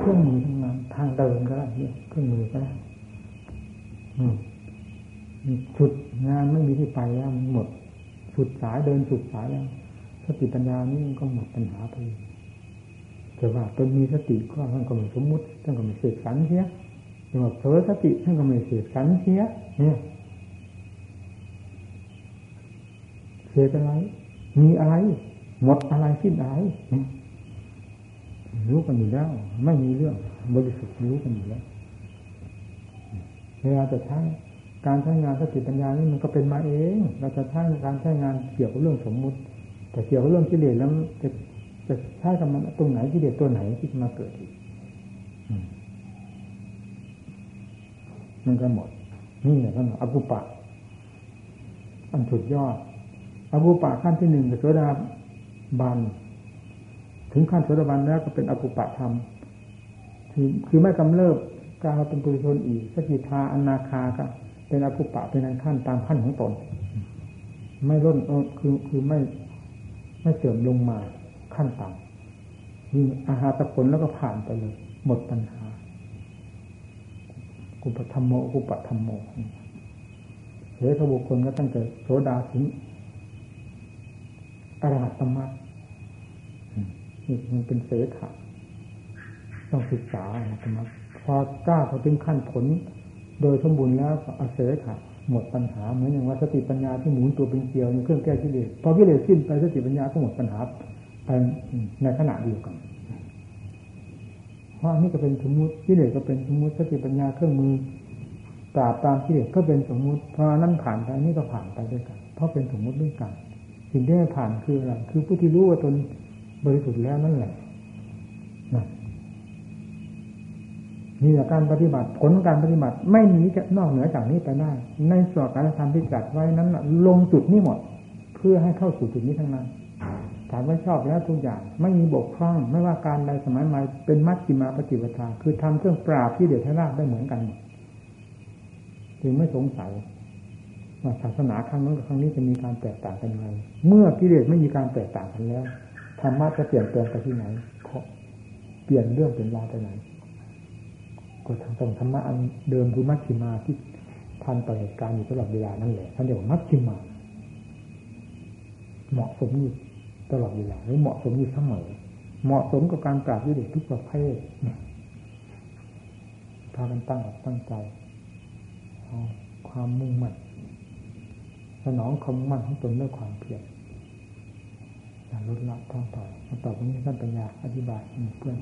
เครื่องมือทั้งนั้นทางเดินก็ได้เครื่องมือก็ได้สุดงานไม่มีที่ไปแล้วหมด สุดสายเดินสุดสายแล้วสติปัญญานี่ก็หมดปัญหาไปแต่ว่าตนมีสติก็ท่านก็ไม่สมมุติท่านก็ไม่เสกสรรเสียแต่ว่าเผลอสติท่านก็ไม่เสกสรรเสียเนี่ยเสียอะไร มีอะไร หมดอะไรสิ้นอะไรรู้กันอยู่แล้ว ไม่มีเรื่อง บริสุทธิ์รู้กันอยู่แล้วเวลาจะใช้ การใช้งานสติปัญญานี่มันก็เป็นมาเอง เราจะใช้การใช้งานเกี่ยวกับเรื่องสมมุติ แต่เกี่ยวกับเรื่องกิเลสแล้วจะจะใช้กับมันตรงไหนกิเลสตัวไหนที่มาเกิดอีกมันก็หมด นี่แหละท่านอกุปะ อันสุดยอดอากุปะขั้นที่หนึ่งโสดาบัน ถึงขั้นโสดาบันแล้วก็เป็นอกุปะธรรมคือคือไม่กำเริบกลายเป็นปุถุชนอีกสกิทาอนาคาก็ เป็นอกุปะเป็นอันขั้นตามขั้นของตน ไม่ร่นคือคือไม่ไม่เสื่อมลงมาขั้นต่ำมีอาหารตะผลแล้วก็ผ่านไปเลย หมดปัญหา กุปธรรมโมกุปธรรมโมเหตุบุคคลก็ตั้งแต่โสดาถึงอรหัตมรรคนี่มันเป็นเสขะต้องศึกษาอรหัตมรรคพอกล้าพอถึงขั้นผล โดยสมบูรณ์แล้วก็อเสขะหมดปัญหาเหมือนอย่างว่าสติปัญญาที่หมุนตัวเป็นเกลียวในเครื่องแก้กิเลสพอกิเลสสิ้นไปสติปัญญาก็หมดปัญหาไปในขณะเดียวกันเพราะนี่ก็เป็นสมมติกิเลสก็เป็นสมมติสติปัญญาเครื่องมือปราบตามกิเลสก็เป็นสมมติพอนั้นผ่านไปนี่ก็ผ่านไปด้วยกัน เพราะเป็นสมมติด้วยกัน สิ่งที่ไม่ผ่านคืออะไรคือผู้ที่รู้ว่าตนบริสุทธิ์แล้วนั่นแหละนะ นี่แหละการปฏิบัติผลการปฏิบัติ ไม่หนีจะนอกเหนือจากนี้ไปได้ ในสอบการธรรมที่จัดไว้นั้นลงจุดนี้หมด เพื่อให้เข้าสู่จุดนี้ทั้งนั้นถามว่าชอบแล้วทุกอย่างไม่มีบกพร่อง ไม่ว่าการใดสมัยใหม่เป็นมัชฌิมาปฏิปทาคือทำเครื่องปราบที่เดือดให้ราบได้เหมือนกันจึงไม่สงสัยว่าศาสนาครั้งนั้นกับครั้งนี้จะมีการแตกต่างกันยังไงเมื่อกิเลสไม่มีการแตกต่างกันแล้วธรรมะจะเปลี่ยนแปลงไปที่ไหนเปลี่ยนเรื่องเป็นราวไปไหน ก็ทางตรงธรรมะอันเดิมคือมัชฌิมาที่ทันต่อเหตุการณ์อยู่ตลอดเวลานั่นแหละท่านเรียกว่ามัชฌิมา เหมาะสมอยู่ตลอดเวลาหรือเหมาะสมอยู่เสมอเหมาะสมกับการปราบกิเลสทุกประเภทพากันตั้งอกตั้งใจความมุ่งมั่นสนองความมั่นของตนด้วยความเพียรอย่าลดละท้องต่อมาต่อไปนี้ท่านปัญญาอธิบายเพื่อน